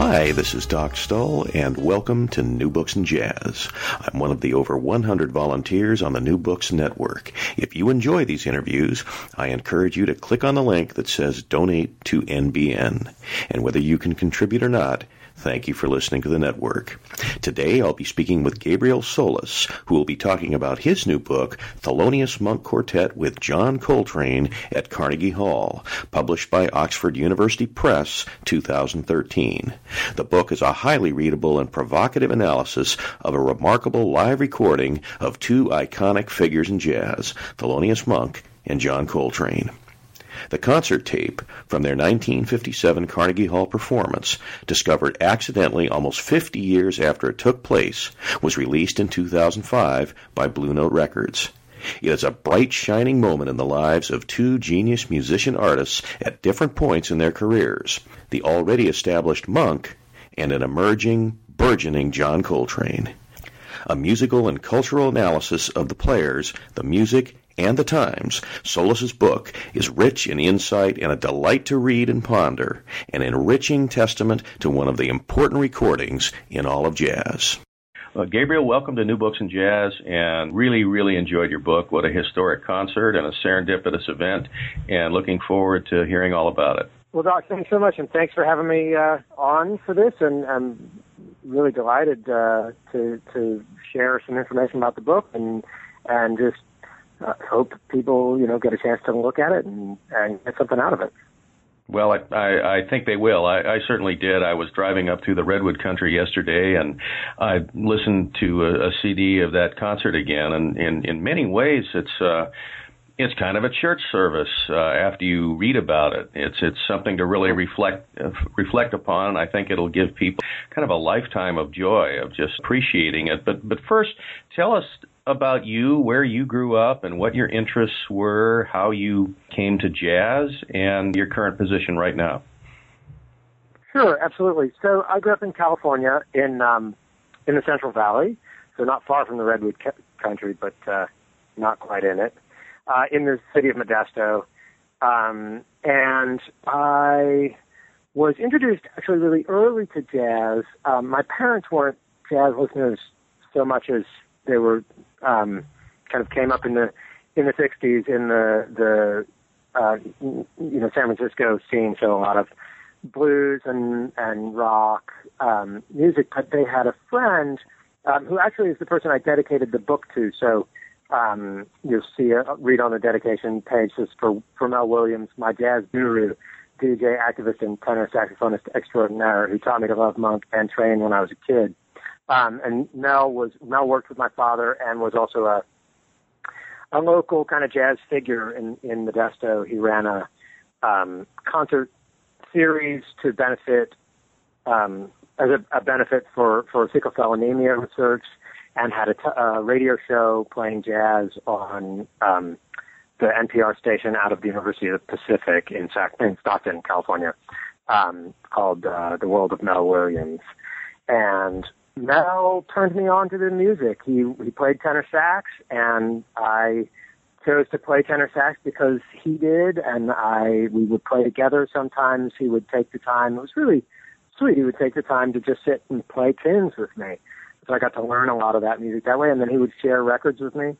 Hi, this is Doc Stoll, and welcome to New Books and Jazz. I'm one of the over 100 volunteers on the New Books Network. If you enjoy these interviews, I encourage you to click on the link that says Donate to NBN. And whether you can contribute or not, Thank you for listening to the network. Today I'll be speaking with Gabriel Solis, who will be talking about his new book, Thelonious Monk Quartet with John Coltrane at Carnegie Hall, published by Oxford University Press, 2013. The book is a highly readable and provocative analysis of a remarkable live recording of two iconic figures in jazz, Thelonious Monk and John Coltrane. The concert tape from their 1957 Carnegie Hall performance, discovered accidentally almost 50 years after it took place, was released in 2005 by Blue Note Records. It is a bright, shining moment in the lives of two genius musician artists at different points in their careers the already established Monk and an emerging, burgeoning John Coltrane. A musical and cultural analysis of the players, the music, and the times, Solis's book is rich in insight and a delight to read and ponder, an enriching testament to one of the important recordings in all of jazz. Uh, Gabriel, welcome to New Books and Jazz, and really, really enjoyed your book. What a historic concert and a serendipitous event, and looking forward to hearing all about it. Well, Doc, thanks so much, and thanks for having me uh, on for this. And I'm really delighted uh, to to share some information about the book and and just uh, hope people, you know, get a chance to look at it and, and get something out of it. Well, I, I, I think they will. I, I certainly did. I was driving up through the Redwood Country yesterday, and I listened to a, a CD of that concert again. And in in many ways, it's uh, it's kind of a church service uh, after you read about it. It's it's something to really reflect uh, reflect upon. I think it'll give people kind of a lifetime of joy of just appreciating it. But but first, tell us about you, where you grew up, and what your interests were, how you came to jazz, and your current position right now. Sure, absolutely. So I grew up in California, in um, in the Central Valley, so not far from the Redwood Country, but uh, not quite in it, uh, in the city of Modesto, um, and I was introduced actually really early to jazz. Um, my parents weren't jazz listeners so much as they were um, kind of came up in the in the '60s in the the uh, you know San Francisco scene, so a lot of blues and and rock um, music. But they had a friend um, who actually is the person I dedicated the book to. So um, you'll see a, read on the dedication page. This for for Mel Williams, my jazz guru. DJ, activist, and tenor saxophonist extraordinaire who taught me to love Monk and Trane when I was a kid. Um, and Mel was Mel worked with my father and was also a a local kind of jazz figure in in Modesto. He ran a um, concert series to benefit um, as a, a benefit for for sickle cell anemia research, and had a, t- a radio show playing jazz on um, the NPR station out of the University of the Pacific in, Sac- in Stockton, California, um, called uh, The World of Mel Williams. And Mel turned me on to the music. He he played tenor sax, and I chose to play tenor sax because he did, and I we would play together. Sometimes he would take the time. It was really sweet. He would take the time to just sit and play tunes with me. So I got to learn a lot of that music that way, and then he would share records with me.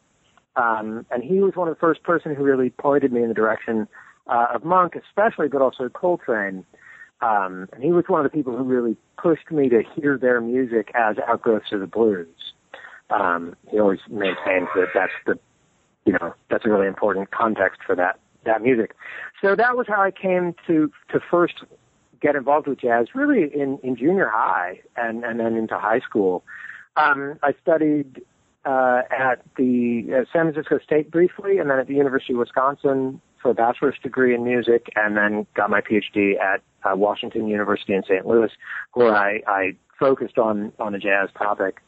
Um, and he was one of the first person who really pointed me in the direction uh, of Monk, especially, but also Coltrane. Um, and he was one of the people who really pushed me to hear their music as outgrowths of the blues. Um, he always maintains that that's the, you know, that's a really important context for that that music. So that was how I came to to first get involved with jazz, really in in junior high and and then into high school. Um, I studied uh, at the uh, San Francisco State briefly, and then at the University of Wisconsin for a bachelor's degree in music, and then got my PhD at uh, Washington University in St. Louis, where I, I focused on on a jazz topic.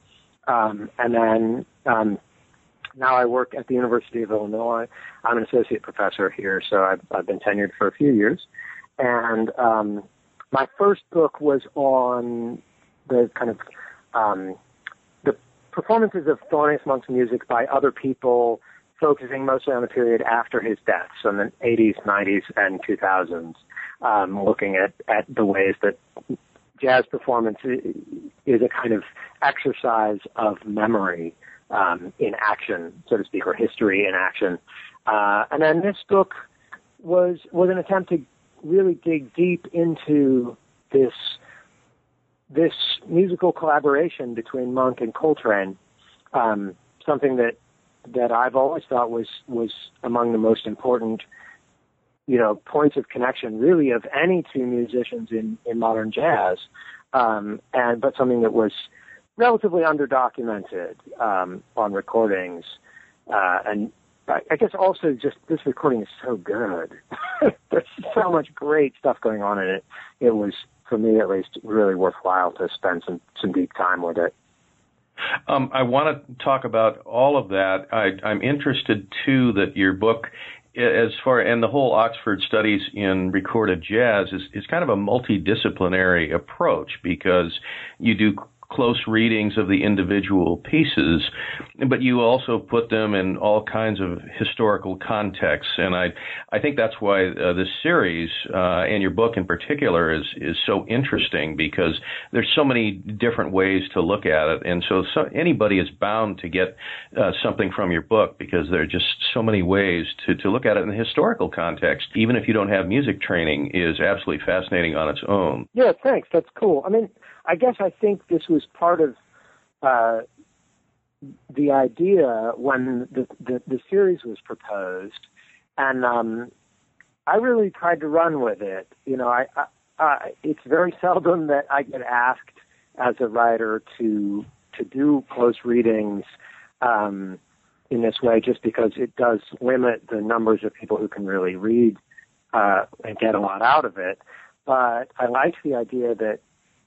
Um, and then um, now I work at the University of Illinois. I'm an associate professor here, so I've, I've been tenured for a few years. And um, my first book was on the kind of um, the performances of Thelonious Monk's music by other people, focusing mostly on the period after his death, so in the 80s, 90s, and 2000s, um, looking at, at the ways that jazz performance is a kind of exercise of memory um, in action, so to speak, or history in action. Uh, and then this book was was an attempt to really dig deep into this this musical collaboration between Monk and Coltrane, um, something that that I've always thought was was among the most important, you know, points of connection, really, of any two musicians in in modern jazz, um, and but something that was relatively underdocumented um, on recordings, uh, and I guess also just this recording is so good. There's so much great stuff going on in it. It was, for me at least, really worthwhile to spend some some deep time with it. Um, I want to talk about all of that. I, I'm interested too that your book as far and the whole Oxford studies in recorded jazz is, is kind of a multidisciplinary approach because you do close readings of the individual pieces, but you also put them in all kinds of historical contexts. And I, I think that's why uh, this series uh, and your book in particular is is so interesting because there's so many different ways to look at it, and so, so anybody is bound to get uh, something from your book because there are just so many ways to to look at it in the historical context. Even if you don't have music training, is absolutely fascinating on its own. Yeah, thanks. That's cool. I mean I guess I think this was part of uh, the idea when the, the, the series was proposed, and um, I really tried to run with it. You know, I, I, I it's very seldom that I get asked as a writer to to do close readings um, in this way, just because it does limit the numbers of people who can really read uh, and get a lot out of it. But I liked the idea that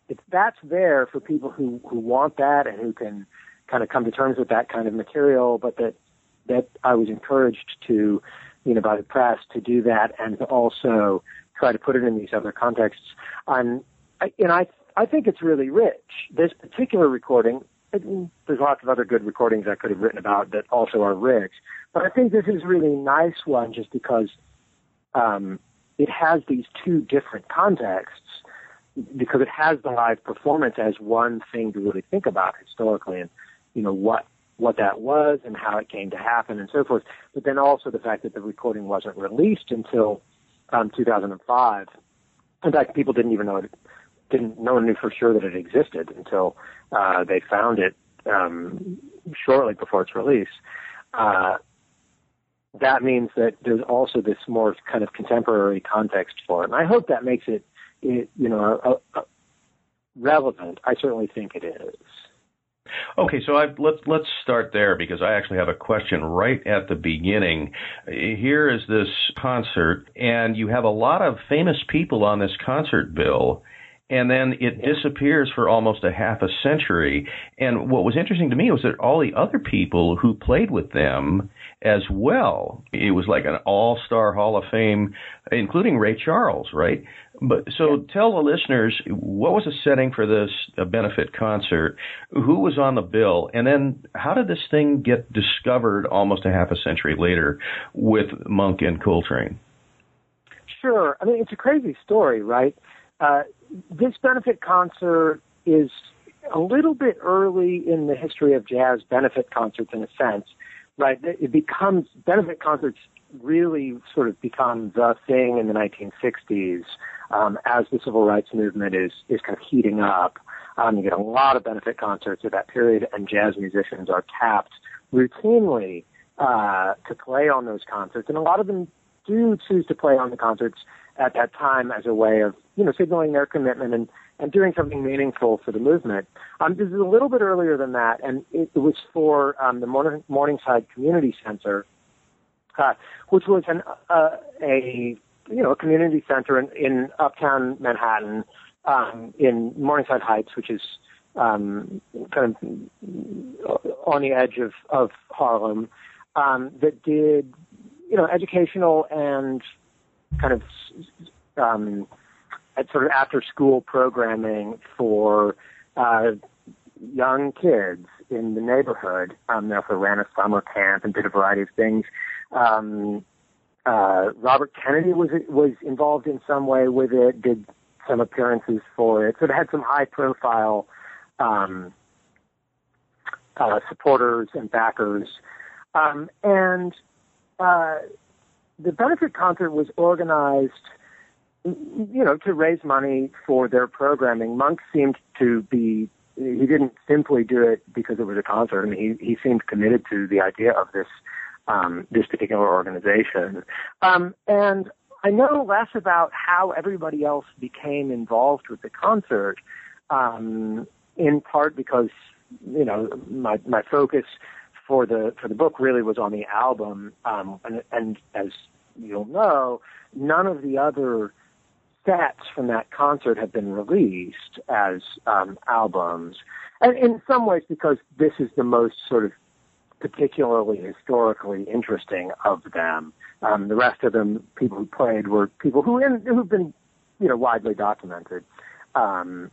it's that's there for people who who want that and who can kind of come to terms with that kind of material, but that that I was encouraged to, you know, by the press to do that and to also try to put it in these other contexts. And I, and I I think it's really rich. This particular recording, there's lots of other good recordings I could have written about that also are rich, but I think this is a really nice one just because um, it has these two different contexts because it has the live performance as one thing to really think about historically and you know what what that was and how it came to happen and so forth. But then also the fact that the recording wasn't released until um, 2005. In fact, people didn't even know it. Didn't no one knew for sure that it existed until uh, they found it um, shortly before its release. Uh, that means that there's also this more kind of contemporary context for it, and I hope that makes it you know, relevant. I certainly think it is. Okay, so I, let's let's start there because I actually have a question right at the beginning. Here is this concert, and you have a lot of famous people on this concert bill, and then it disappears for almost a half a century. And what was interesting to me was that all the other people who played with them as well, it was like an all-star Hall of Fame, including Ray Charles, right? But so tell the listeners what was the setting for this benefit concert? Who was on the bill? And then how did this thing get discovered almost a half a century later with Monk and Coltrane? Sure. I mean, it's a crazy story, right? Uh, this benefit concert is a little bit early in the history of jazz benefit concerts in a sense, right? It becomes benefit concerts really sort of become the thing in the 1960s um, as the civil rights movement is is kind of heating up. Um, you get a lot of benefit concerts at that period, and jazz musicians are tapped routinely uh, to play on those concerts, and a lot of them do choose to play on the concerts at that time as a way of you know signaling their commitment and and doing something meaningful for the movement. Um, this is a little bit earlier than that, and it, it was for um, the Morning, Morningside Community Center uh, which was an uh, a you know a community center in, in uptown Manhattan, um, in Morningside Heights, which is um, kind of on the edge of of Harlem, um, that did you know educational and kind of um, sort of after school programming for uh, young kids in the neighborhood. Um, they also ran a summer camp and did a variety of things. Um, uh, Robert Kennedy was was involved in some way with it, did some appearances for it. So it had some high profile um, uh, supporters and backers. Um, and uh, the benefit concert was organized, you know, to raise money for their programming. Monk seemed to be he didn't simply do it because it was a concert. I mean, he he seemed committed to the idea of this um, this particular organization. Um, and I know less about how everybody else became involved with the concert, um, in part because you know my my focus for the for the book really was on the album, um, and, and as you'll know, none of the other sets from that concert have been released as um, albums, and in some ways because this is the most sort of particularly historically interesting of them. Um, the rest of them, people who played, were people who in, who've been, you know, widely documented. Um,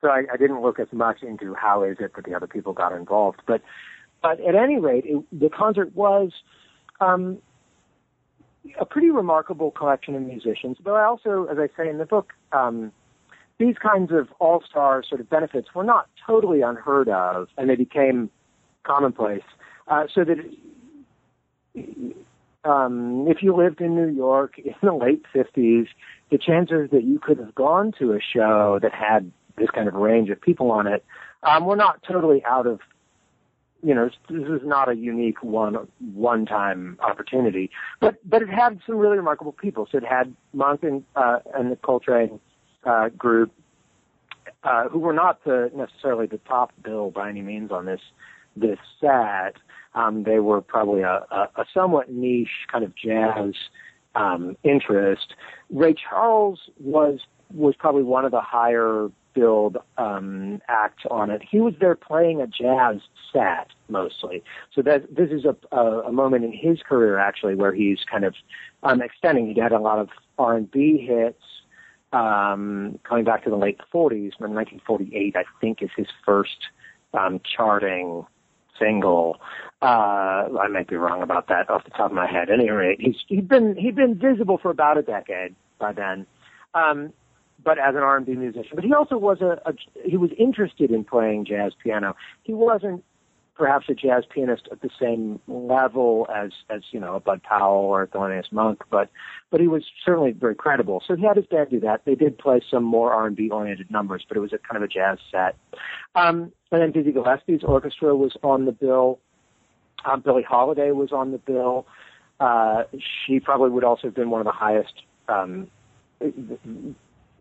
so I, I didn't look as much into how is it that the other people got involved, but but at any rate, it, the concert was um, a pretty remarkable collection of musicians. But I also, as I say in the book, um, these kinds of all-star sort of benefits were not totally unheard of, and they became commonplace. Uh, so that um, if you lived in New York in the late 50s, the chances that you could have gone to a show that had this kind of range of people on it um, were not totally out of you know, this is not a unique one one time opportunity, but but it had some really remarkable people. So it had Monk and uh, and the Coltrane uh, group, uh, who were not the necessarily the top bill by any means on this this set. Um, they were probably a, a, a somewhat niche kind of jazz um, interest. Ray Charles was was probably one of the higher billed um, act on it. He was there playing a jazz set mostly. So that this is a, a, a moment in his career actually where he's kind of um, extending. He had a lot of R and B hits um, coming back to the late 40s. When 1948, I think, is his first um, charting single. Uh, I might be wrong about that off the top of my head. At any rate, he's he'd been he'd been visible for about a decade by then. Um, but as an R&B musician. But he also was a, a he was interested in playing jazz piano. He wasn't perhaps a jazz pianist at the same level as as you know a Bud Powell or a Thelonious Monk, but but he was certainly very credible. So he had his band do that. They did play some more R and B oriented numbers, but it was a kind of a jazz set. Um, and then Dizzy Gillespie's orchestra was on the bill. Um, Billie Holiday was on the bill. Uh, she probably would also have been one of the highest um,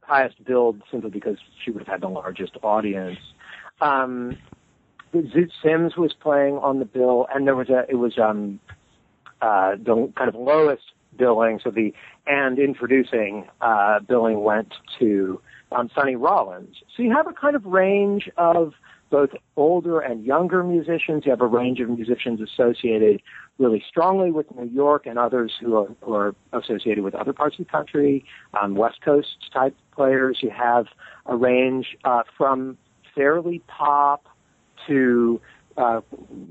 highest billed simply because she would have had the largest audience. Um, Zoot Sims was playing on the bill, and there was a it was um, uh, the kind of lowest billing, so the and introducing uh, billing went to um, Sonny Rollins. So you have a kind of range of both older and younger musicians. You have a range of musicians associated really strongly with New York and others who are, who are associated with other parts of the country, um, West Coast type players. You have a range uh, from fairly pop to uh,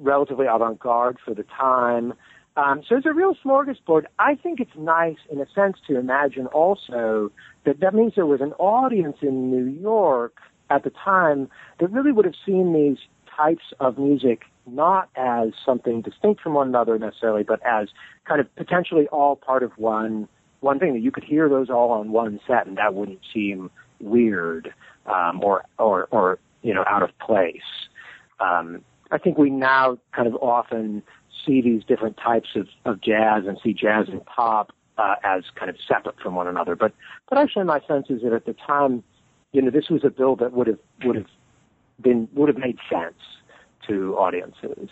relatively avant-garde for the time. Um, so it's a real smorgasbord. I think it's nice in a sense to imagine also that that means there was an audience in New York at the time that really would have seen these types of music not as something distinct from one another necessarily, but as kind of potentially all part of one one thing that you could hear those all on one set, and that wouldn't seem weird um, or or or you know out of place. Um, I think we now kind of often see these different types of, of jazz and see jazz and pop uh, as kind of separate from one another. But but actually, my sense is that at the time, you know, this was a bill that would have would have been would have made sense to audiences.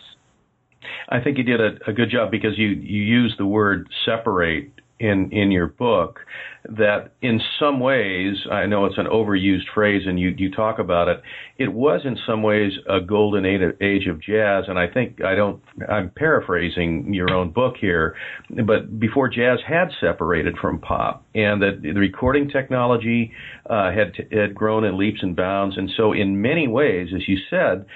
I think you did a, a good job because you you used the word separate in in your book that in some ways I know it's an overused phrase and you you talk about it it was in some ways a golden age of jazz and I think I don't I'm paraphrasing your own book here but before jazz had separated from pop and that the recording technology uh, had had grown in leaps and bounds and so in many ways as you said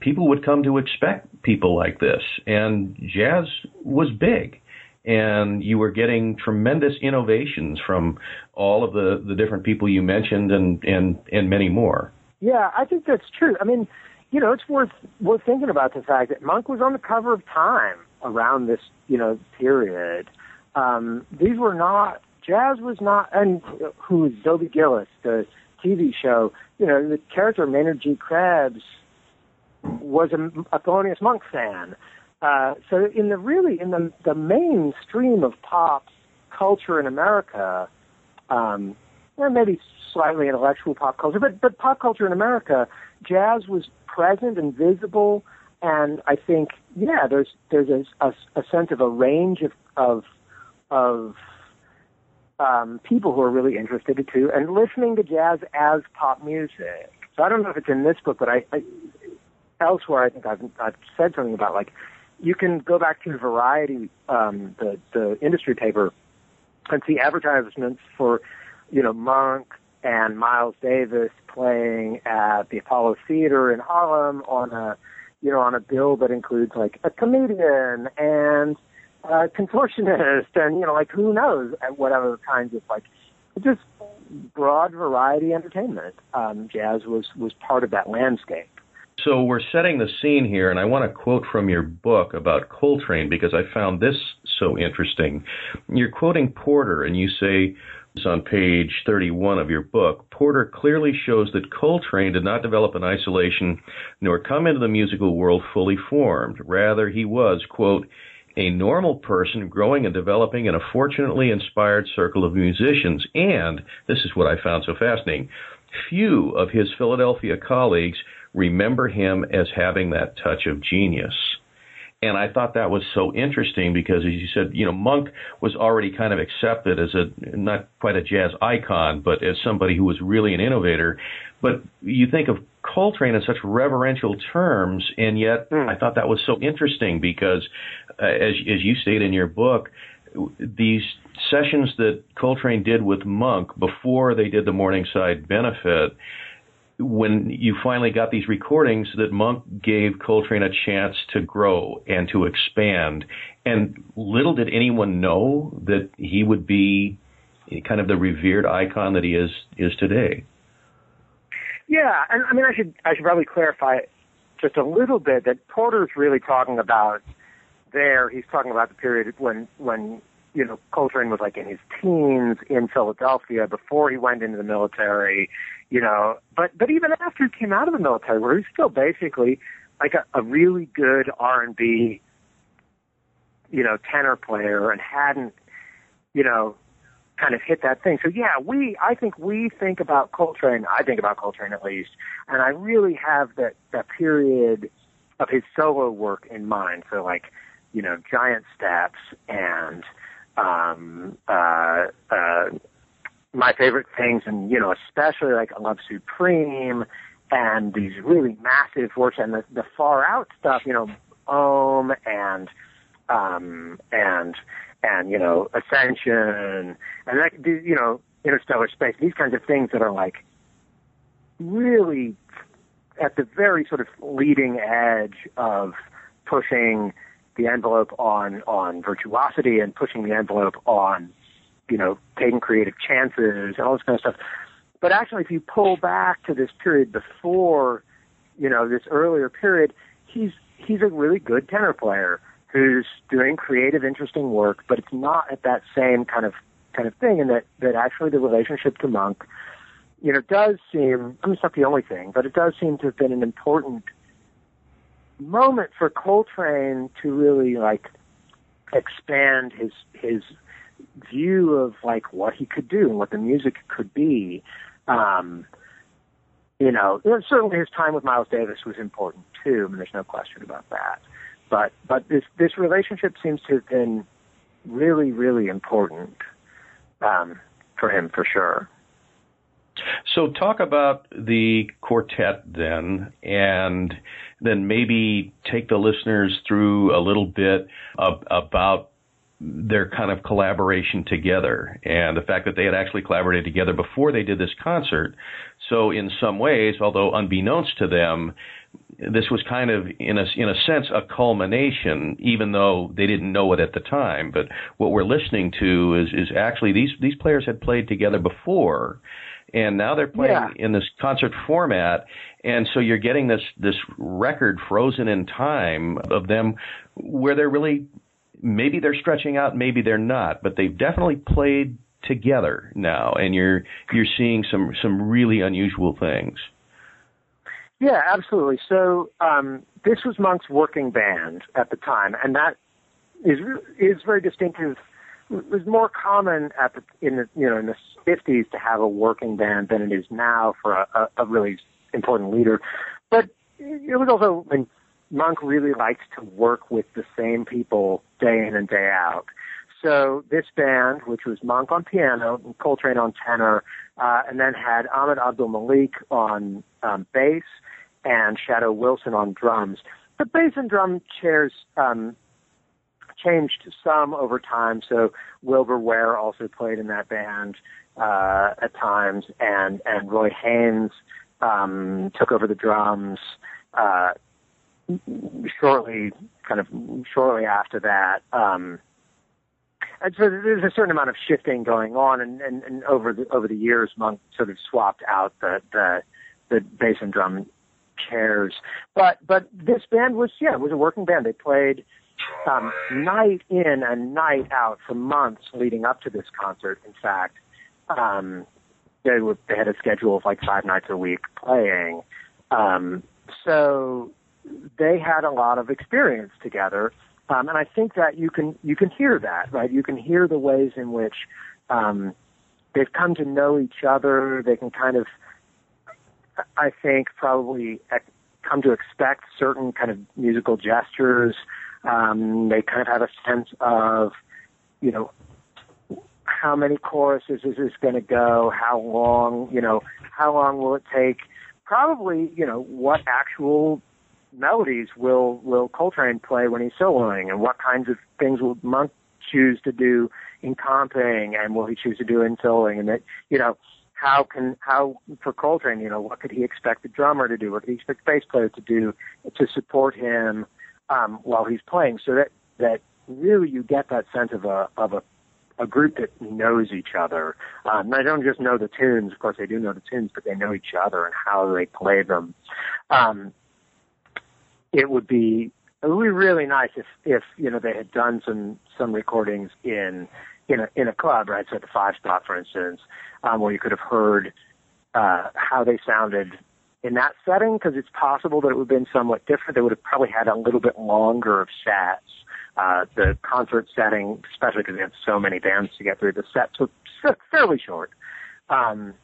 people would come to expect people like this and jazz was big and you were getting tremendous innovations from all of the, the different people you mentioned and, and, and many more. Yeah, I think that's true. I mean, you know, it's worth worth thinking about the fact that Monk was on the cover of Time around this, you know, period. Um, these were not jazz was not, and who's Dobie Gillis, the TV show. You know, the character Maynard G. Krebs was a, a Thelonious Monk fan. Uh, so in the really in the the mainstream of pop culture in America, um, or maybe slightly intellectual pop culture, but but pop culture in America, jazz was present and visible, and I think yeah, there's there's a, a, a sense of a range of of of um, people who are really interested too, and listening to jazz as pop music. So I don't know if it's in this book, but I, I elsewhere I think I've I've said something about like you can go back to Variety, um, the the industry paper, and see advertisements for, you know, Monk and Miles Davis playing at the Apollo Theater in Harlem on a, you know, on a bill that includes like a comedian and a contortionist and you know, like who knows, what other kinds of like, just broad variety entertainment. Um, jazz was was part of that landscape. So we're setting the scene here, and I want to quote from your book about Coltrane because I found this so interesting. You're quoting Porter, and you say, on page 31 of your book, Porter clearly shows that Coltrane did not develop in isolation nor come into the musical world fully formed. Rather, he was, quote, a normal person growing and developing in a fortunately inspired circle of musicians. And, this is what I found so fascinating, few of his Philadelphia colleagues remember him as having that touch of genius. And I thought that was so interesting because, as you said, you know, Monk was already kind of accepted as a not quite a jazz icon, but as somebody who was really an innovator. But you think of Coltrane in such reverential terms, and yet mm. I thought that was so interesting because, uh, as as you state in your book, these sessions that Coltrane did with Monk before they did the Morningside benefit when you finally got these recordings that Monk gave Coltrane a chance to grow and to expand. And little did anyone know that he would be kind of the revered icon that he is is today. Yeah, and I mean I should I should probably clarify just a little bit that Porter's really talking about there. He's talking about the period when when you know Coltrane was like in his teens in Philadelphia before he went into the military you know. But but even after he came out of the military, where he's still basically like a, a really good R and B, you know, tenor player, and hadn't, you know, kind of hit that thing. So yeah, we I think we think about Coltrane. I think about Coltrane at least, and I really have that that period of his solo work in mind. So like, you know, Giant Steps and um uh uh my favorite things, and you know, especially like A Love Supreme and these really massive works, and the, the far out stuff, you know, Om and um and and you know Ascension and that you know Interstellar Space, these kinds of things that are like really at the very sort of leading edge of pushing the envelope on on virtuosity and pushing the envelope on you know, taking creative chances and all this kind of stuff. But actually, if you pull back to this period before, you know, this earlier period, he's he's a really good tenor player who's doing creative, interesting work, but it's not at that same kind of kind of thing. And that that actually the relationship to Monk, you know, does seem. I mean, it's not the only thing, but it does seem to have been an important moment for Coltrane to really like expand his his view of like what he could do and what the music could be. Um, you know, certainly his time with Miles Davis was important too. I mean, there's no question about that. but but this this relationship seems to have been really really important um, for him for sure. So talk about the quartet then, and then maybe take the listeners through a little bit of, about their kind of collaboration together and the fact that they had actually collaborated together before they did this concert. So in some ways, although unbeknownst to them, this was kind of in a in a sense a culmination, even though they didn't know it at the time. But what we're listening to is is actually these these players had played together before, and now they're playing yeah. in this concert format, and so you're getting this this record frozen in time of them where they're really maybe they're stretching out, maybe they're not, but they've definitely played together now, and you're you're seeing some some really unusual things. Yeah, absolutely. So um, this was Monk's working band at the time, and that is is very distinctive. It was more common at the in the you know in the 50s to have a working band than it is now for a, a, a really important leader. But it was also Monk really liked to work with the same people day in and day out. So this band, which was Monk on piano, and Coltrane on tenor, uh, and then had Ahmed Abdul Malik on um, bass and Shadow Wilson on drums. The bass and drum chairs um, changed some over time. So Wilbur Ware also played in that band uh, at times, and and Roy Haynes um, took over the drums. Uh, shortly, kind of shortly after that. Um, and so there's a certain amount of shifting going on, and, and, and over the over the years, Monk sort of swapped out the the, the bass and drum chairs. But but this band was yeah, it was a working band. They played um, night in and night out for months leading up to this concert. In fact, um, they were they had a schedule of like five nights a week playing. Um, so they had a lot of experience together, um, and I think that you can you can hear that right. You can hear the ways in which um, they've come to know each other. They can kind of, I think, probably come to expect certain kind of musical gestures. Um, they kind of have a sense of, you know, how many choruses is this going to go? How long? You know, how long will it take? Probably, you know, what actual melodies will will Coltrane play when he's soloing, and what kinds of things will Monk choose to do in comping, and will he choose to do in soloing, and that you know how can how for Coltrane, you know, what could he expect the drummer to do? What could he expect the bass player to do to support him um, while he's playing? So that that really you get that sense of a of a a group that knows each other. Um, they don't just know the tunes, of course they do know the tunes, but they know each other and how they play them. Um, it would be it would be really nice if if you know they had done some some recordings in in a in a club, right? So at the Five Spot, for instance, um, where you could have heard uh, how they sounded in that setting, because it's possible that it would have been somewhat different. They would have probably had a little bit longer of sets. Uh, the concert setting, especially because they had so many bands to get through, the set took fairly short. Um,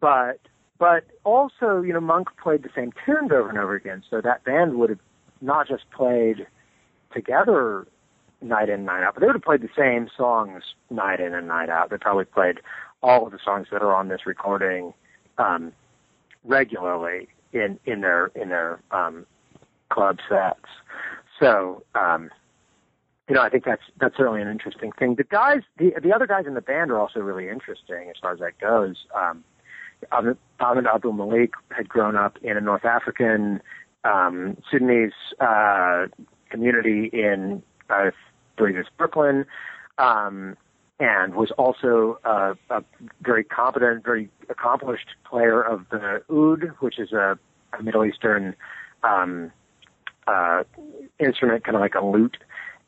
but but also, you know, Monk played the same tunes over and over again, so that band would have not just played together night in, and night out, but they would have played the same songs night in and night out. They probably played all of the songs that are on this recording um, regularly in in their in their um, club sets. So, um, you know, I think that's that's certainly an interesting thing. The guys, the the other guys in the band are also really interesting as far as that goes. Um, Ahmed Abdul Malik had grown up in a North African um, Sudanese uh, community in, I believe it's Brooklyn, um, and was also a, a very competent, very accomplished player of the oud, which is a, a Middle Eastern um, uh, instrument, kind of like a lute.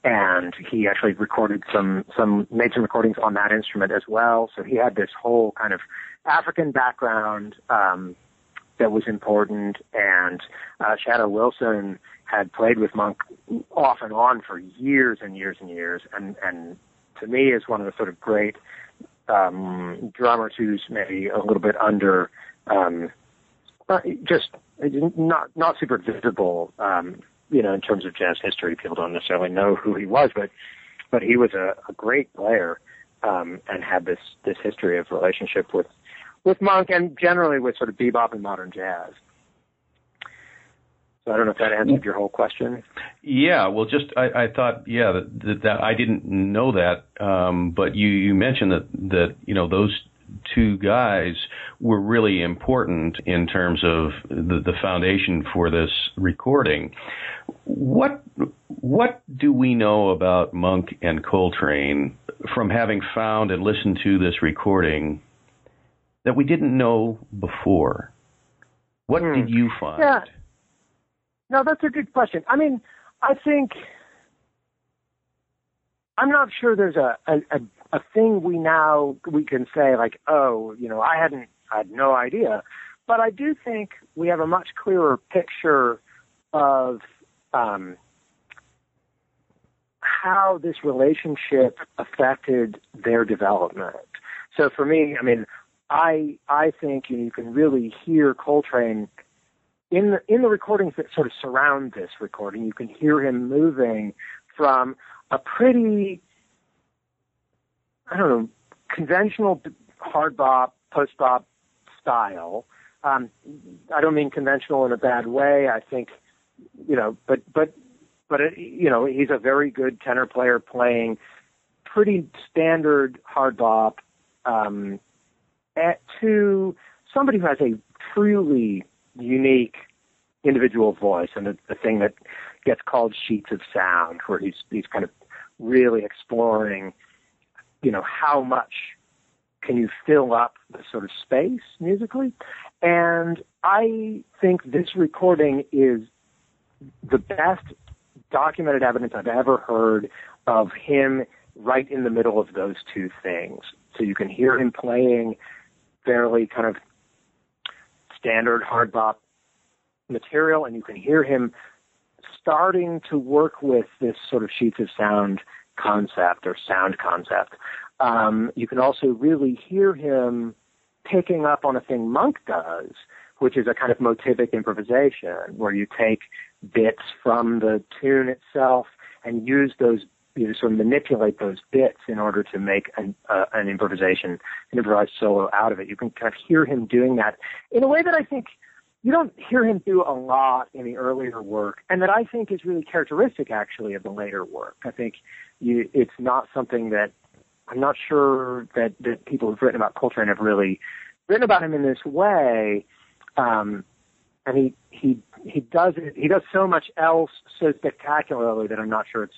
And he actually recorded some, some, made some recordings on that instrument as well. So he had this whole kind of African background um, that was important, and uh, Shadow Wilson had played with Monk off and on for years and years and years, and and to me is one of the sort of great um, drummers who's maybe a little bit under, um, uh, just not not super visible um, you know, in terms of jazz history, people don't necessarily know who he was, but but he was a, a great player um, and had this this history of relationship with with Monk and generally with sort of bebop and modern jazz. So I don't know if that answered your whole question. Yeah, well, just I, I thought, yeah, that, that, that I didn't know that, um, but you you mentioned that that you know those two guys were really important in terms of the, the foundation for this recording. What what do we know about Monk and Coltrane from having found and listened to this recording that we didn't know before? What hmm. did you find? Yeah. No, that's a good question. I mean, I think I'm not sure there's a, a, a, a thing we now we can say like, oh, you know, I hadn't I had no idea. But I do think we have a much clearer picture of um, how this relationship affected their development. So for me, I mean, I I think you, know, you can really hear Coltrane in the in the recordings that sort of surround this recording. You can hear him moving from a pretty I don't know conventional hard bop post bop style. Um, I don't mean conventional in a bad way. I think you know, but but but it, you know, he's a very good tenor player playing pretty standard hard bop. Um, at, to somebody who has a truly unique individual voice and the, the thing that gets called sheets of sound, where he's he's kind of really exploring, you know, how much can you fill up the sort of space musically? And I think this recording is the best documented evidence I've ever heard of him right in the middle of those two things. So you can hear him playing fairly kind of standard hard bop material, and you can hear him starting to work with this sort of sheets of sound concept or sound concept. Um, you can also really hear him picking up on a thing Monk does, which is a kind of motivic improvisation, where you take bits from the tune itself and use those you know, sort of manipulate those bits in order to make an, uh, an improvisation, an improvised solo out of it. You can kind of hear him doing that in a way that I think you don't hear him do a lot in the earlier work, and that I think is really characteristic actually of the later work. I think you, it's not something that I'm not sure that, that people who've written about Coltrane have really written about him in this way. Um, and he he he does it. He does so much else so spectacularly that I'm not sure it's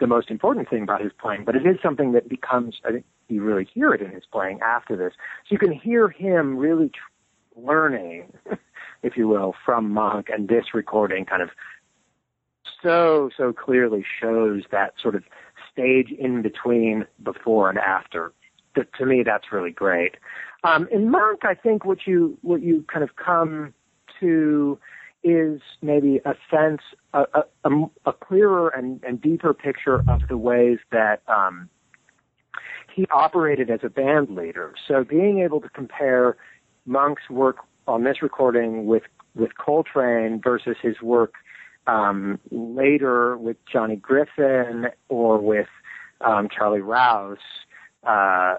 the most important thing about his playing, but it is something that becomes, I think you really hear it in his playing after this. So you can hear him really tr- learning, if you will, from Monk, and this recording kind of so, so clearly shows that sort of stage in between before and after. To, to me, that's really great. Um, in Monk, I think what you, what you kind of come to is maybe a sense, a, a, a clearer and, and, deeper picture of the ways that um, he operated as a band leader. So being able to compare Monk's work on this recording with with Coltrane versus his work um, later with Johnny Griffin or with um, Charlie Rouse, uh,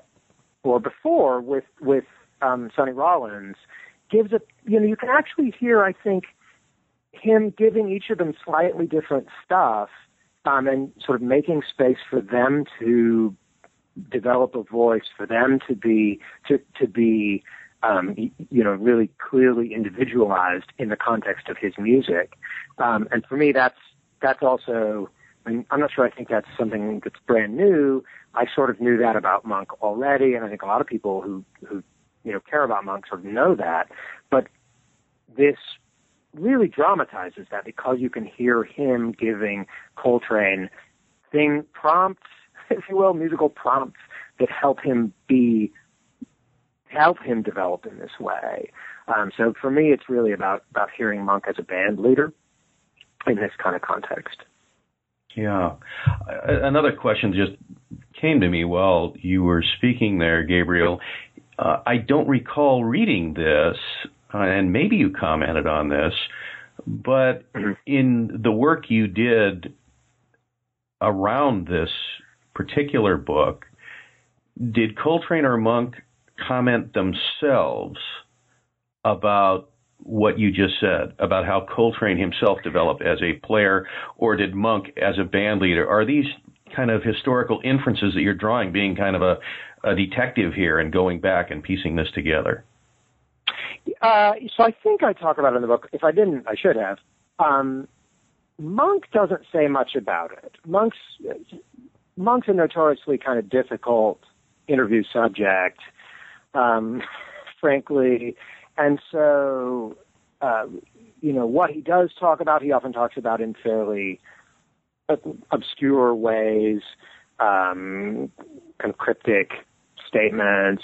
or before with with um, Sonny Rollins, gives a you know you can actually hear I think him giving each of them slightly different stuff um, and sort of making space for them to develop a voice, for them to be to to be um, you know really clearly individualized in the context of his music. Um, and for me, that's that's also. I mean, I'm not sure. I think that's something that's brand new. I sort of knew that about Monk already, and I think a lot of people who who you know care about Monk sort of know that. But this really dramatizes that because you can hear him giving Coltrane thing prompts, if you will, musical prompts that help him be help him develop in this way. Um, so for me, it's really about about hearing Monk as a band leader in this kind of context. Yeah. Another question just came to me while you were speaking there, Gabriel. Uh, I don't recall reading this, uh, and maybe you commented on this, But Mm-hmm. in the work you did around this particular book, did Coltrane or Monk comment themselves about what you just said about how Coltrane himself developed as a player, or did Monk as a band leader? Are these kind of historical inferences that you're drawing, being kind of a, a detective here and going back and piecing this together? Uh, so I think I talk about it in the book. If I didn't, I should have. Um, Monk doesn't say much about it. Monk's Monk's a notoriously kind of difficult interview subject, um, frankly, and so uh, you know what he does talk about, he often talks about in fairly obscure ways, um, kind of cryptic statements,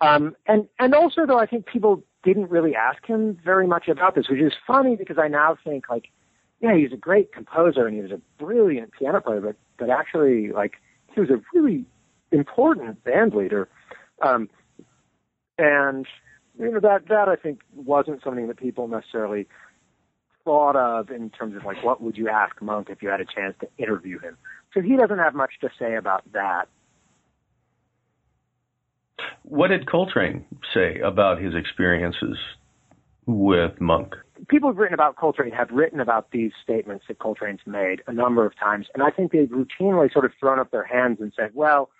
um, and and also though I think people didn't really ask him very much about this, which is funny because I now think like, yeah, he's a great composer and he was a brilliant piano player, but but actually like he was a really important band leader, um, and you know that that I think wasn't something that people necessarily thought of in terms of like what would you ask Monk if you had a chance to interview him. So he doesn't have much to say about that. What did Coltrane say about his experiences with Monk? People who've written about Coltrane have written about these statements that Coltrane's made a number of times, and I think they've routinely sort of thrown up their hands and said, well,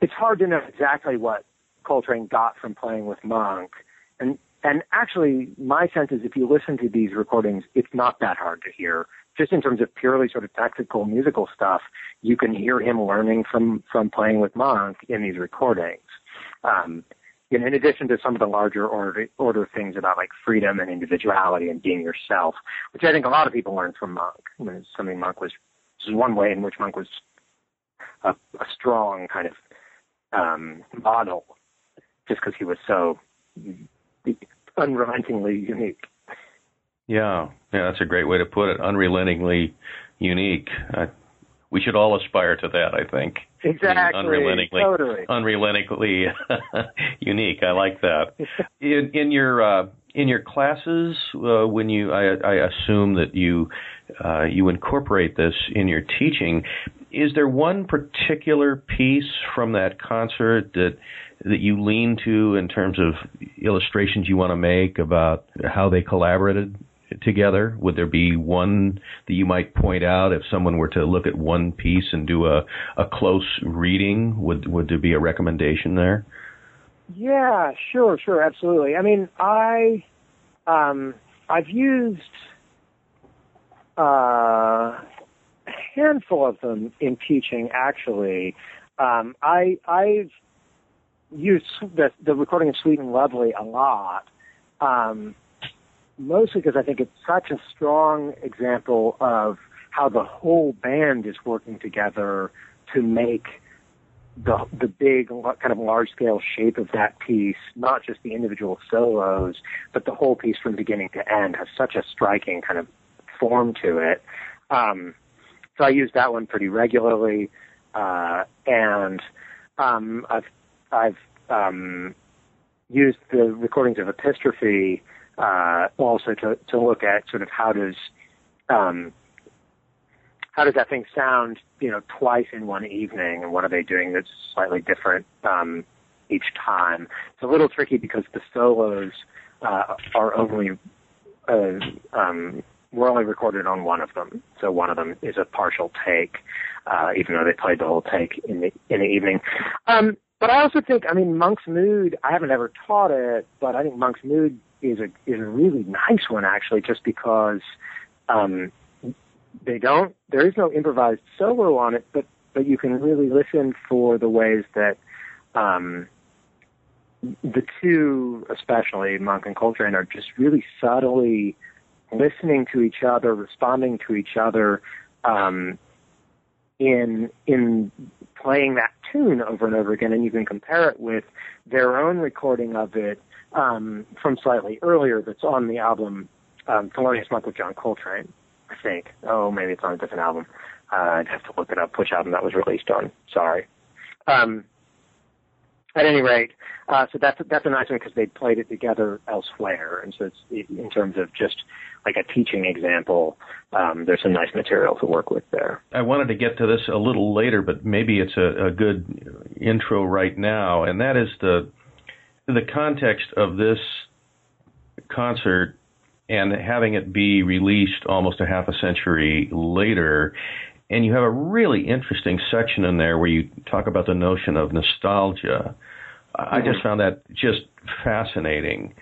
it's hard to know exactly what Coltrane got from playing with Monk. And and actually, my sense is if you listen to these recordings, it's not that hard to hear. Just in terms of purely sort of technical musical stuff, you can hear him learning from from playing with Monk in these recordings. Um, in addition to some of the larger order, order things about like freedom and individuality and being yourself, which I think a lot of people learned from Monk. I mean, something Monk was, this is one way in which Monk was a, a strong kind of um, model, just because he was so unrelentingly unique. Yeah, yeah, that's a great way to put it. Unrelentingly unique. Uh, we should all aspire to that. I think. Exactly. Unrelentingly, totally. unrelentingly unique. I like that. In, in your uh, in your classes, uh, when you, I, I assume that you uh, you incorporate this in your teaching. Is there one particular piece from that concert that that you lean to in terms of illustrations you want to make about how they collaborated together? Would there be one that you might point out if someone were to look at one piece and do a, a close reading? Would would there be a recommendation there? Yeah, sure, sure, absolutely. I mean, I um, I've used uh, a handful of them in teaching. Actually, um, I I've used the, the recording of Sweet and Lovely a lot. Um, mostly because I think it's such a strong example of how the whole band is working together to make the the big kind of large scale shape of that piece, not just the individual solos, but the whole piece from beginning to end has such a striking kind of form to it. Um, so I use that one pretty regularly, uh, and um, I've I've um, used the recordings of Epistrophe uh, also to, to look at sort of how does um, how does that thing sound, you know, twice in one evening, and what are they doing that's slightly different um, each time? It's a little tricky because the solos uh, are only uh, um, we're only recorded on one of them, so one of them is a partial take, uh, even though they played the whole take in the in the evening. Um, but I also think, I mean, Monk's Mood. I haven't ever taught it, but I think Monk's Mood is a is a really nice one actually, just because um, they don't. There is no improvised solo on it, but but you can really listen for the ways that um, the two, especially Monk and Coltrane, are just really subtly listening to each other, responding to each other um, in in playing that tune over and over again, and you can compare it with their own recording of it um, from slightly earlier that's on the album um, Thelonious Monk with John Coltrane, I think. Oh, maybe it's on a different album. Uh, I'd have to look it up which album that was released on. Sorry. Um, at any rate, uh, so that's that's a nice one because they played it together elsewhere, and so it's in terms of just like a teaching example, um, there's some nice material to work with there. I wanted to get to this a little later, but maybe it's a, a good intro right now, and that is the the context of this concert and having it be released almost a half a century later. And you have a really interesting section in there where you talk about the notion of nostalgia. I just found that just fascinating,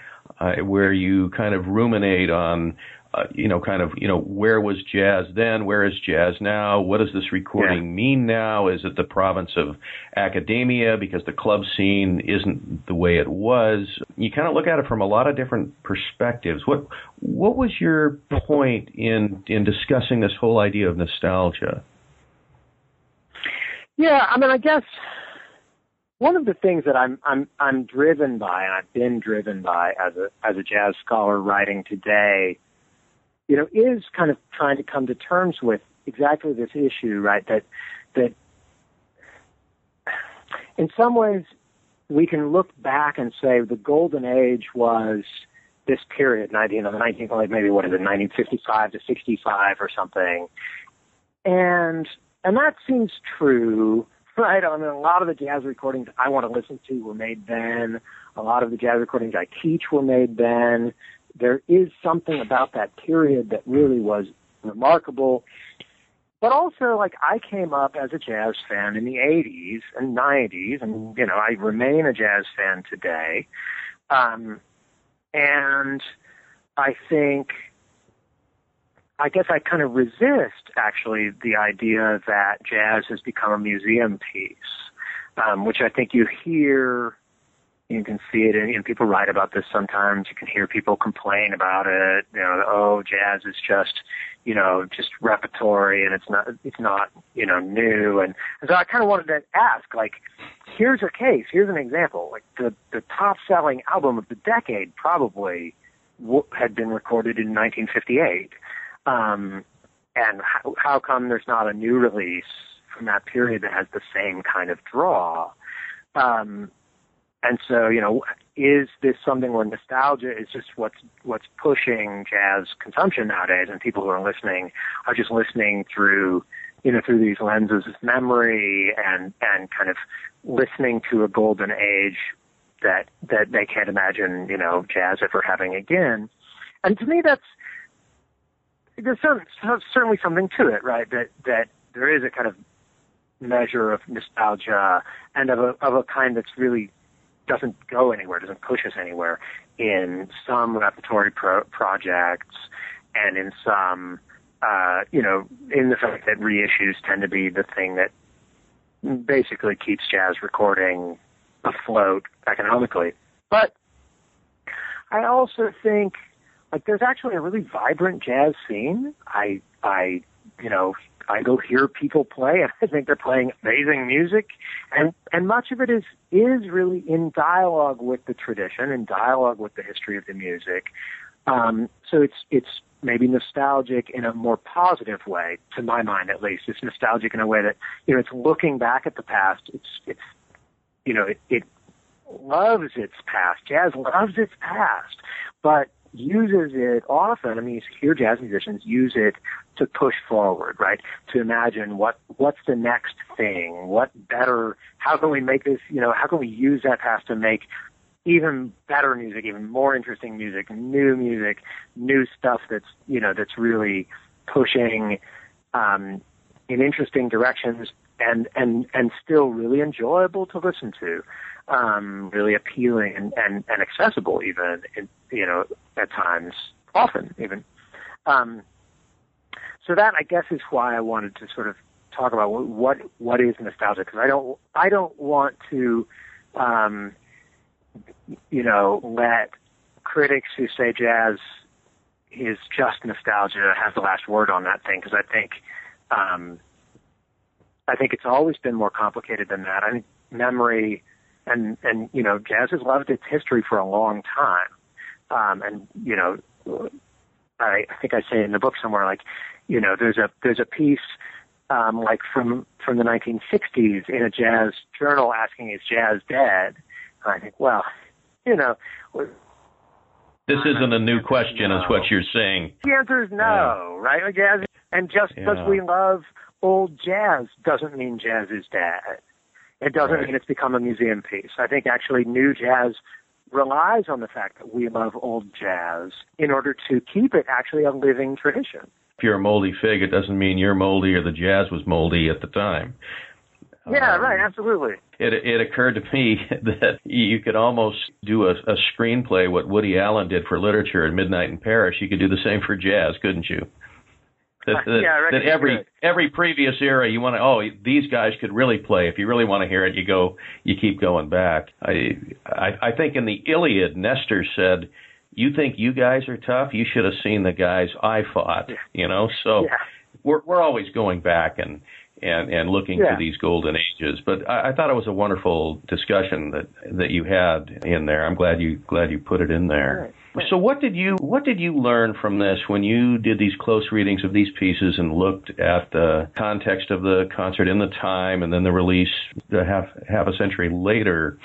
uh, where you kind of ruminate on uh, you know, kind of, you know, where was jazz then? Where is jazz now? What does this recording yeah. mean now? Is it the province of academia because the club scene isn't the way it was? You kind of look at it from a lot of different perspectives. What what was your point in in discussing this whole idea of nostalgia? Yeah, I mean, I guess one of the things that I'm I'm I'm driven by, and I've been driven by as a as a jazz scholar writing today you know, is kind of trying to come to terms with exactly this issue, right? That that in some ways we can look back and say the golden age was this period, 19, you know, the 19th, like maybe what is it, 1955 to 65 or something, and and that seems true, right? I mean, a lot of the jazz recordings I want to listen to were made then. A lot of the jazz recordings I teach were made then there is something about that period that really was remarkable. But also, like, I came up as a jazz fan in the 80s and 90s, and, you know, I remain a jazz fan today. Um, and I think, I guess I kind of resist, actually, the idea that jazz has become a museum piece, um, which I think you hear you can see it, and, people write about this sometimes. You can hear people complain about it. You know, oh, jazz is just, you know, just repertory, and it's not, it's not, you know, new. And, and so I kind of wanted to ask, like, here's a case, here's an example. Like the the top selling album of the decade probably w- had been recorded in 1958. Um, and how, how come there's not a new release from that period that has the same kind of draw? Um, and so, you know, is this something where nostalgia is just what's what's pushing jazz consumption nowadays, and people who are listening are just listening through, you know, through these lenses of memory and and kind of listening to a golden age that that they can't imagine, you know, jazz ever having again. And to me, that's there's some, certainly something to it, right? That that there is a kind of measure of nostalgia and of a of a kind that's really doesn't go anywhere, doesn't push us anywhere in some repertory pro- projects and in some, uh, you know, in the fact that reissues tend to be the thing that basically keeps jazz recording afloat economically. But I also think like there's actually a really vibrant jazz scene. I I you know I go hear people play, and I think they're playing amazing music, and and much of it is is really in dialogue with the tradition, in dialogue with the history of the music. Um, so it's it's maybe nostalgic in a more positive way, to my mind at least. It's nostalgic in a way that you know it's looking back at the past. It's it's you know it, it loves its past. Jazz loves its past, but uses it often. I mean, hear jazz musicians use it to push forward, right? To imagine what what's the next thing, what better, how can we make this, you know, how can we use that past to make even better music, even more interesting music, new music, new stuff that's you know that's really pushing um, in interesting directions and and and still really enjoyable to listen to, um, really appealing and, and and accessible even, in, you know, at times, often even. Um, so that I guess is why I wanted to sort of talk about what what is nostalgia because I don't I don't want to um, you know let critics who say jazz is just nostalgia have the last word on that thing because I think um, I think it's always been more complicated than that. I think memory and and you know jazz has loved its history for a long time, um, and you know I, I think I say in the book somewhere like you know, there's a there's a piece um, like from from the 1960s in a jazz journal asking, "Is jazz dead?" And I think, well, you know. This isn't a new question, no. is what you're saying. The answer is no, yeah. right? Like jazz, and just because yeah. we love old jazz doesn't mean jazz is dead. It doesn't right. mean it's become a museum piece. I think actually new jazz relies on the fact that we love old jazz in order to keep it actually a living tradition. If you're a moldy fig, it doesn't mean you're moldy or the jazz was moldy at the time. Yeah, um, right, absolutely. It it occurred to me that you could almost do a, a screenplay what Woody Allen did for literature in Midnight in Paris. You could do the same for jazz, couldn't you? That, that, yeah, that every every previous era you want to oh these guys could really play if you really want to hear it you go you keep going back I I, I think in the Iliad Nestor said you think you guys are tough you should have seen the guys I fought you know so yeah. we're we're always going back and and and looking yeah. to these golden ages. But I, I thought it was a wonderful discussion that that you had in there. I'm glad you glad you put it in there. So what did you what did you learn from this when you did these close readings of these pieces and looked at the context of the concert in the time and then the release half half a century later?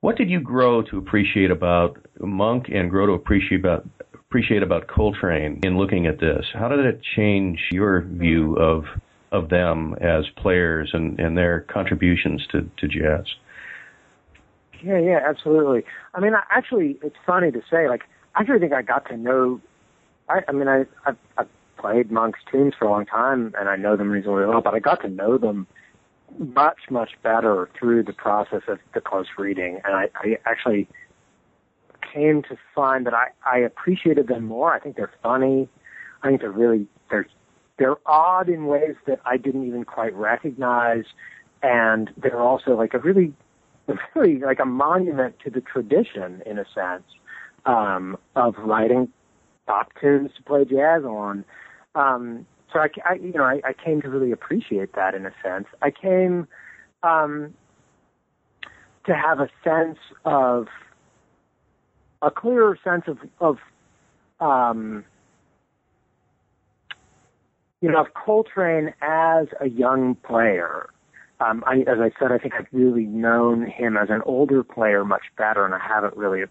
What did you grow to appreciate about Monk and grow to appreciate about appreciate about Coltrane in looking at this? How did it change your view of of them as players and, and their contributions to, to jazz. Yeah, yeah, absolutely. I mean, I, actually, it's funny to say, like, I actually think I got to know. I, I mean, I I've, I've played Monk's tunes for a long time, and I know them reasonably well. But I got to know them much, much better through the process of the close reading, and I, I actually came to find that I, I appreciated them more. I think they're funny. I think they're really they're they're odd in ways that I didn't even quite recognize, and they're also like a really, really like a monument to the tradition in a sense um, of writing pop tunes to play jazz on. Um, so I, I, you know, I, I came to really appreciate that in a sense. I came um, to have a sense of a clearer sense of of um, you know, of Coltrane as a young player, um, I, as I said, I think I've really known him as an older player much better, and I haven't really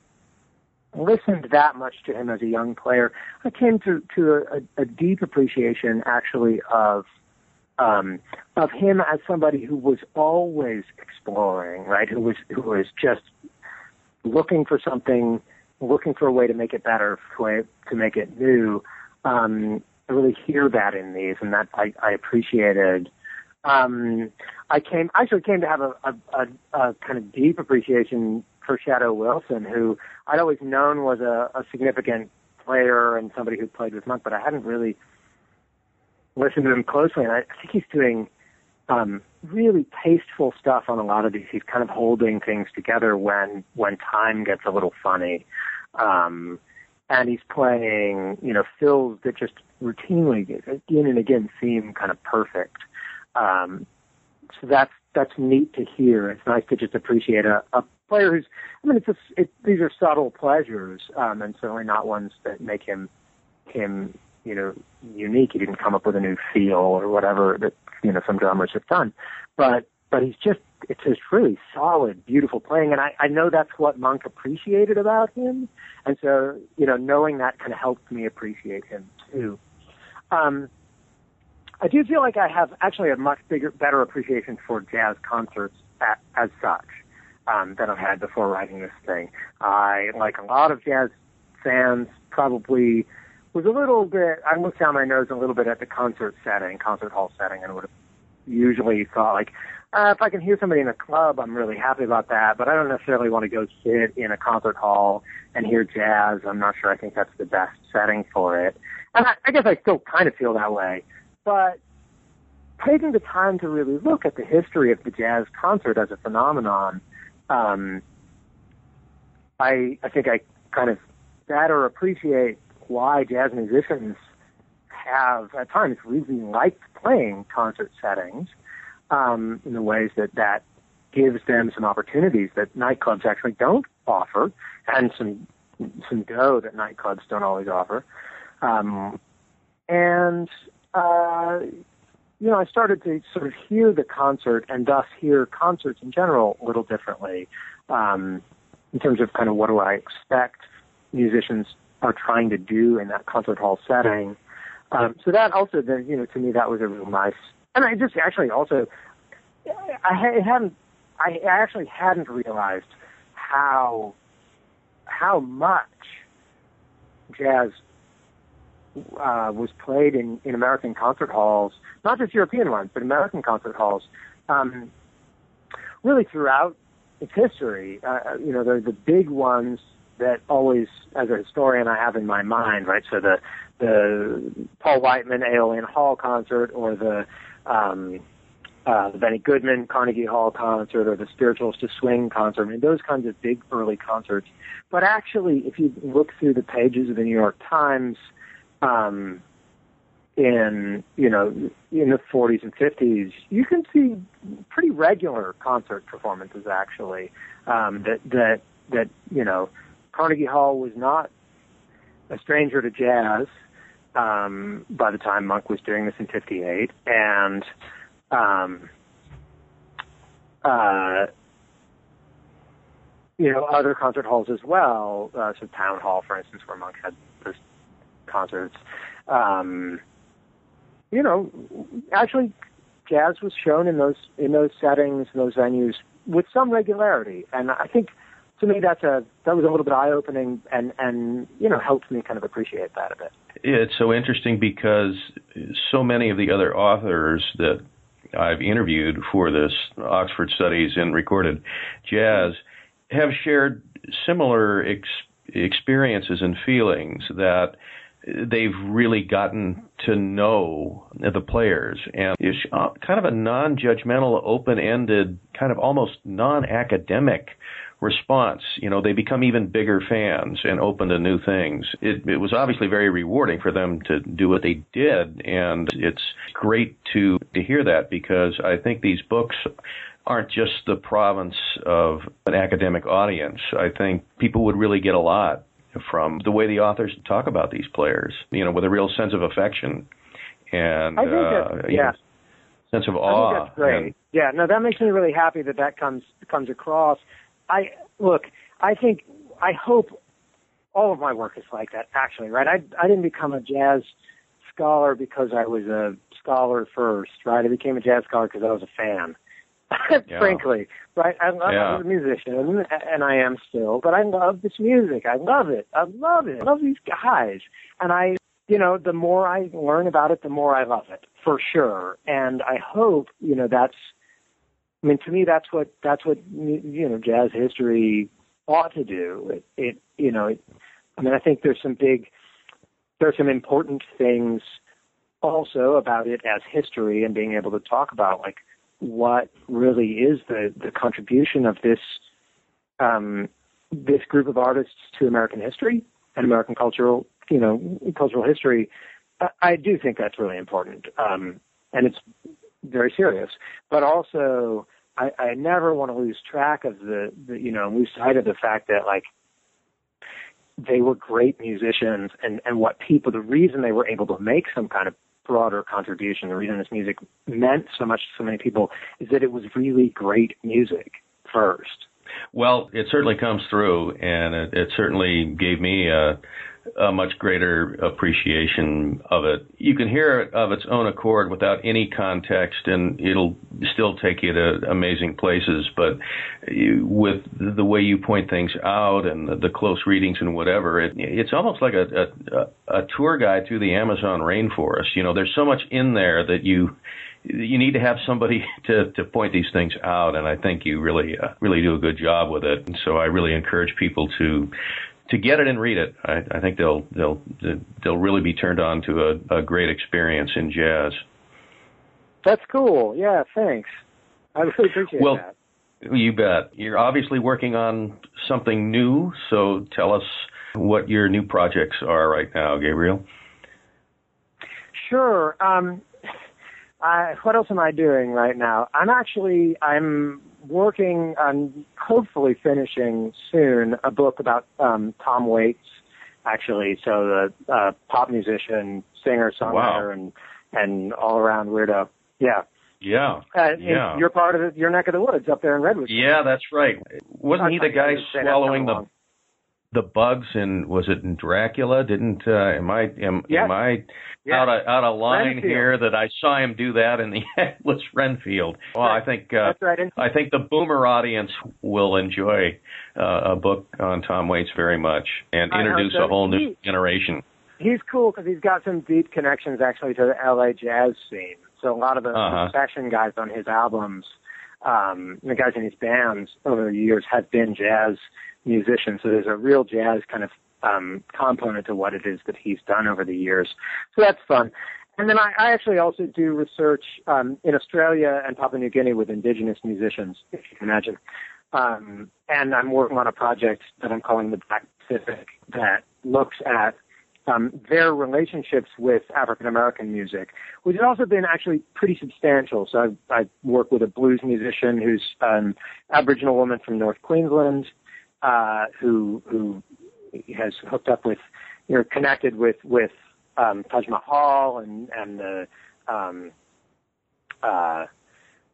listened that much to him as a young player. I came to to a, a deep appreciation, actually, of um, of him as somebody who was always exploring, right? Who was who was just looking for something, looking for a way to make it better, to make it new. Um, I really hear that in these, and that I, I appreciated. Um, I came actually came to have a, a, a, a kind of deep appreciation for Shadow Wilson, who I'd always known was a, a significant player and somebody who played with Monk, but I hadn't really listened to him closely. And I, I think he's doing um, really tasteful stuff on a lot of these. He's kind of holding things together when when time gets a little funny. Um, and he's playing, you know, fills that just routinely again and again seem kind of perfect. Um, so that's that's neat to hear. It's nice to just appreciate a, a player who's. I mean, it's just, it, these are subtle pleasures, um, and certainly not ones that make him him you know unique. He didn't come up with a new feel or whatever that you know some drummers have done, but but he's just it's just really solid, beautiful playing, and I, I know that's what Monk appreciated about him, and so you know knowing that kind of helped me appreciate him too. Um, I do feel like I have actually a much bigger, better appreciation for jazz concerts at, as such um, than I've had before writing this thing. I, like a lot of jazz fans, probably was a little bit. I looked down my nose a little bit at the concert setting, concert hall setting, and would have usually thought like, uh, if I can hear somebody in a club, I'm really happy about that. But I don't necessarily want to go sit in a concert hall and hear jazz. I'm not sure. I think that's the best setting for it. And I, I guess I still kind of feel that way. But taking the time to really look at the history of the jazz concert as a phenomenon, um, I I think I kind of better appreciate why jazz musicians have at times really liked playing concert settings um, in the ways that that gives them some opportunities that nightclubs actually don't offer, and some some dough that nightclubs don't always offer. Um, and uh, you know, I started to sort of hear the concert and thus hear concerts in general a little differently um, in terms of kind of what do I expect musicians are trying to do in that concert hall setting. Um, so that also, then, you know, to me, that was a real nice. And I just actually also, I hadn't, I actually hadn't realized how, how much jazz uh, was played in, in American concert halls, not just European ones, but American concert halls, um, really throughout its history. Uh, uh you know, the the big ones that always, as a historian, I have in my mind, right? So the the Paul Whiteman Aeolian Hall concert, or the um, uh, the Benny Goodman Carnegie Hall concert, or the Spirituals to Swing concert. I mean, those kinds of big early concerts. But actually, if you look through the pages of the New York Times, um, in you know in the 40s and 50s, you can see pretty regular concert performances actually um, that that that you know Carnegie Hall was not a stranger to jazz um, by the time Monk was doing this in '58, and um, uh, you know other concert halls as well. Uh, so Town Hall, for instance, where Monk had concerts. Um, you know, actually, jazz was shown in those in those settings, those venues, with some regularity, and I think to me that's a that was a little bit eye opening, and and you know helped me kind of appreciate that a bit. It's so interesting because so many of the other authors that I've interviewed for this Oxford Studies in Recorded Jazz have shared similar ex- experiences and feelings that they've really gotten to know the players. And it's uh, kind of a non-judgmental open-ended kind of almost non-academic response. You know they become even bigger fans and open to new things. It, it was obviously very rewarding for them to do what they did. And it's great to to hear that because i think these books aren't just the province of an academic audience. I think people would really get a lot from the way the authors talk about these players, you know, with a real sense of affection and I think uh, yeah. Know, sense of awe. I think that's great. And, yeah, no, that makes me really happy that that comes comes across. I look, I think, I hope all of my work is like that. Actually, right? I I didn't become a jazz scholar because I was a scholar first, right? I became a jazz scholar because I was a fan. yeah. frankly, right? I love yeah. a musician, and I am still, but I love this music. I love it. I love it. I love these guys, and I, you know, the more I learn about it, the more I love it, for sure. And I hope, you know, that's. I mean, to me, that's what that's what you know, jazz history ought to do. It, it you know, it, I mean, I think there's some big, there's some important things also about it as history and being able to talk about like what really is the, the contribution of this um, this group of artists to American history and American cultural you know cultural history. I, I do think that's really important, um, and it's very serious. But also, I, I never want to lose track of the, the you know lose sight of the fact that like they were great musicians and and what people the reason they were able to make some kind of broader contribution. The reason this music meant so much to so many people is that it was really great music first. Well, it certainly comes through, and it, it certainly gave me a, a much greater appreciation of it. You can hear it of its own accord without any context, and it'll still take you to amazing places. But with the way you point things out and the, close readings and whatever, it, it's almost like a, a, a tour guide through the Amazon rainforest. You know, there's so much in there that you you need to have somebody to to point these things out, and I think you really uh, really do a good job with it. And so I really encourage people to to get it and read it. I, I think they'll they'll they'll really be turned on to a, a great experience in jazz. That's cool. Yeah, thanks. I really appreciate well, that. You bet. You're obviously working on something new, so tell us what your new projects are right now, Gabriel. Sure. Um, I, what else am I doing right now? I'm actually I'm working on hopefully finishing soon a book about um, Tom Waits, actually. So the uh, pop musician, singer, songwriter, wow. and and all around weirdo. Yeah. Yeah. Uh, yeah. You're part of it, your neck of the woods up there in Redwood. Yeah, that's right. Wasn't he the guy swallowing the. The bugs in was it in Dracula? Didn't uh, am I am, Yes. am I Yes. out of out of line Renfield. here that I saw him do that in the Atlas Renfield? Well, I think uh, That's right. I think the boomer audience will enjoy uh, a book on Tom Waits very much and I introduce so. a whole new He- generation. he's cool because he's got some deep connections actually to the LA jazz scene. So a lot of the Uh-huh. session guys on his albums, um, the guys in his bands over the years have been jazz musicians. So there's a real jazz kind of um, component to what it is that he's done over the years. So that's fun. And then I, I actually also do research um, in Australia and Papua New Guinea with indigenous musicians, if you can imagine. Um, and I'm working on a project that I'm calling the Black Pacific that looks at um, their relationships with African American music, which has also been actually pretty substantial. So I, I work with a blues musician who's an Aboriginal woman from North Queensland, uh, who who has hooked up with, you know, connected with with um, Taj Mahal and and the um, uh,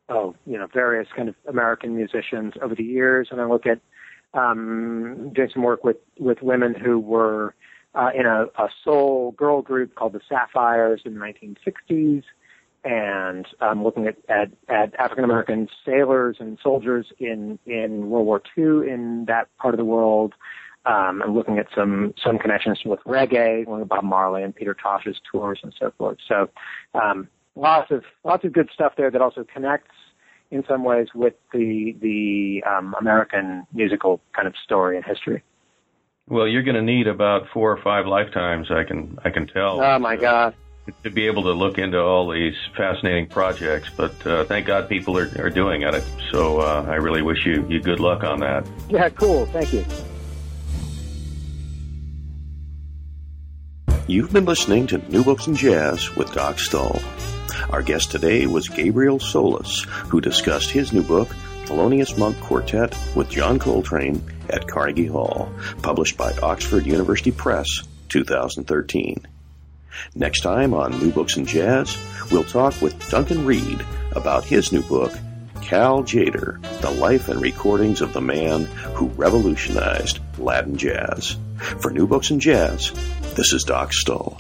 oh you know various kind of American musicians over the years, and I look at um, doing some work with with women who were uh, in a, a soul girl group called the Sapphires in the 1960s, and um, looking at at, at African American sailors and soldiers in in World War II in that part of the world. Um, I'm looking at some some connections with reggae, looking at Bob Marley and Peter Tosh's tours and so forth. So um, lots of lots of good stuff there that also connects in some ways with the the um, American musical kind of story and history. Well, you're going to need about four or five lifetimes. I can I can tell. Oh my God! to be able to look into all these fascinating projects. But uh, thank God people are, are doing it. So uh, I really wish you, you good luck on that. Yeah, cool. Thank you. You've been listening to New Books in Jazz with Doc Stull. Our guest today was Gabriel Solis, who discussed his new book, Thelonious Monk Quartet with John Coltrane at Carnegie Hall, published by Oxford University Press, 2013. Next time on New Books in Jazz, we'll talk with Duncan Reid about his new book, Cal Tjader, The Life and Recordings of the Man Who Revolutionized Latin Jazz. For New Books in Jazz, this is Doc Stull.